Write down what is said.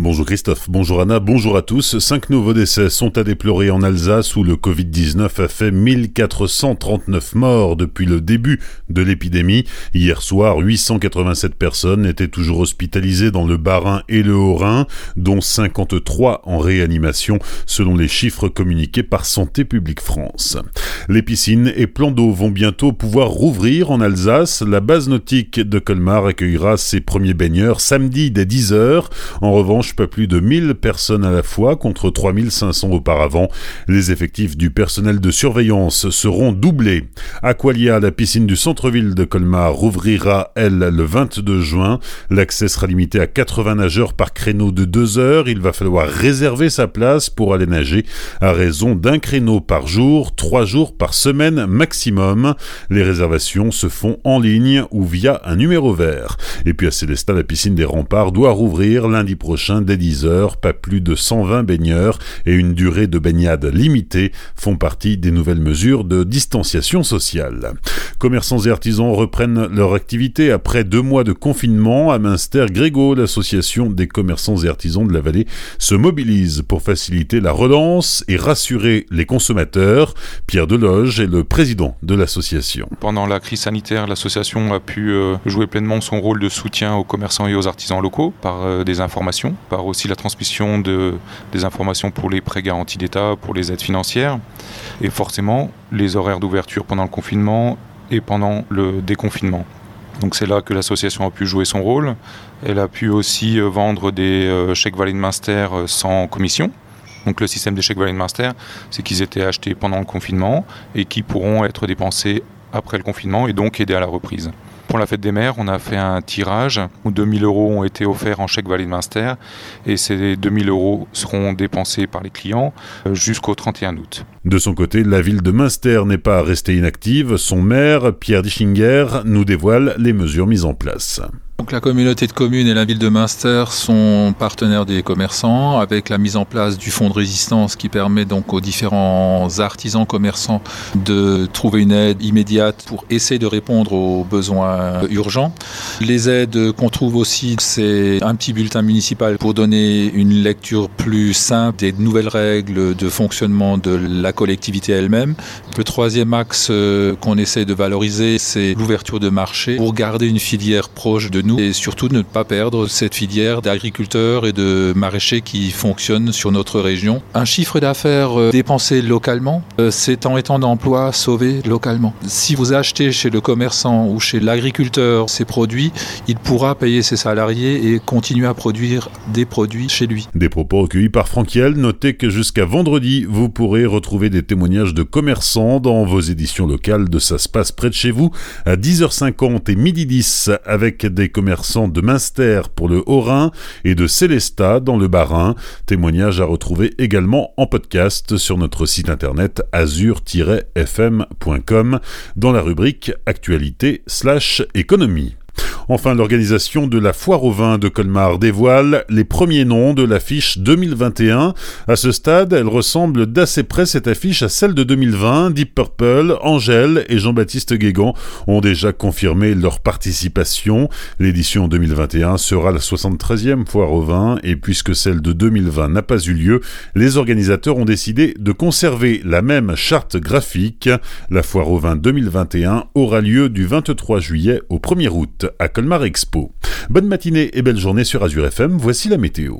Bonjour Christophe, bonjour Anna, bonjour à tous. Cinq nouveaux décès sont à déplorer en Alsace où le Covid-19 a fait 1439 morts depuis le début de l'épidémie. Hier soir, 887 personnes étaient toujours hospitalisées dans le Bas-Rhin et le Haut-Rhin, dont 53 en réanimation, selon les chiffres communiqués par Santé publique France. Les piscines et plans d'eau vont bientôt pouvoir rouvrir en Alsace. La base nautique de Colmar accueillera ses premiers baigneurs samedi dès 10h. En revanche, pas plus de 1000 personnes à la fois contre 3500 auparavant. Les effectifs du personnel de surveillance seront doublés. Aqualia, la piscine du centre-ville de Colmar, rouvrira, elle, le 22 juin. L'accès sera limité à 80 nageurs par créneau de 2 heures. Il va falloir réserver sa place pour aller nager à raison d'un créneau par jour, 3 jours par semaine maximum. Les réservations se font en ligne ou via un numéro vert. Et puis à Célestat, la piscine des remparts doit rouvrir lundi prochain dès 10 heures, pas plus de 120 baigneurs et une durée de baignade limitée font partie des nouvelles mesures de distanciation sociale. Commerçants et artisans reprennent leur activité après deux mois de confinement. À Münster, Grégo, l'association des commerçants et artisans de la vallée, se mobilise pour faciliter la relance et rassurer les consommateurs. Pierre Deloge est le président de l'association. Pendant la crise sanitaire, l'association a pu euh, jouer pleinement son rôle de soutien aux commerçants et aux artisans locaux par euh, des informations, par aussi la transmission de, des informations pour les prêts garantis d'État, pour les aides financières, et forcément les horaires d'ouverture pendant le confinement et pendant le déconfinement. Donc c'est là que l'association a pu jouer son rôle. Elle a pu aussi euh, vendre des euh, chèques Master euh, sans commission. Donc le système des chèques Master, c'est qu'ils étaient achetés pendant le confinement et qui pourront être dépensés après le confinement et donc aider à la reprise. Pour la fête des mères, on a fait un tirage où 2000 euros ont été offerts en chèque Minster et ces 2000 euros seront dépensés par les clients euh, jusqu'au 31 août. De son côté, la ville de Münster n'est pas restée inactive. Son maire, Pierre Dischinger, nous dévoile les mesures mises en place. Donc la communauté de communes et la ville de Münster sont partenaires des commerçants avec la mise en place du fonds de résistance qui permet donc aux différents artisans commerçants de trouver une aide immédiate pour essayer de répondre aux besoins urgents. Les aides qu'on trouve aussi, c'est un petit bulletin municipal pour donner une lecture plus simple des nouvelles règles de fonctionnement de la collectivité elle-même. Le troisième axe euh, qu'on essaie de valoriser, c'est l'ouverture de marché pour garder une filière proche de et surtout ne pas perdre cette filière d'agriculteurs et de maraîchers qui fonctionnent sur notre région. Un chiffre d'affaires euh, dépensé localement, euh, c'est en étant d'emploi sauvé localement. Si vous achetez chez le commerçant ou chez l'agriculteur ces produits, il pourra payer ses salariés et continuer à produire des produits chez lui. Des propos recueillis par Franquiel. Notez que jusqu'à vendredi, vous pourrez retrouver des témoignages de commerçants dans vos éditions locales de Ça se passe près de chez vous à 10h50 et midi 10 avec des commerçants de Münster pour le Haut-Rhin et de Célestat dans le Bas-Rhin. Témoignage à retrouver également en podcast sur notre site internet azur-fm.com dans la rubrique Actualité slash économie. Enfin, l'organisation de la foire au vin de Colmar dévoile les premiers noms de l'affiche 2021. À ce stade, elle ressemble d'assez près cette affiche à celle de 2020. Deep Purple, Angèle et Jean-Baptiste Guégan ont déjà confirmé leur participation. L'édition 2021 sera la 73e foire au vin et puisque celle de 2020 n'a pas eu lieu, les organisateurs ont décidé de conserver la même charte graphique. La foire au vin 2021 aura lieu du 23 juillet au 1er août Colmar Expo. Bonne matinée et belle journée sur Azure FM, voici la météo.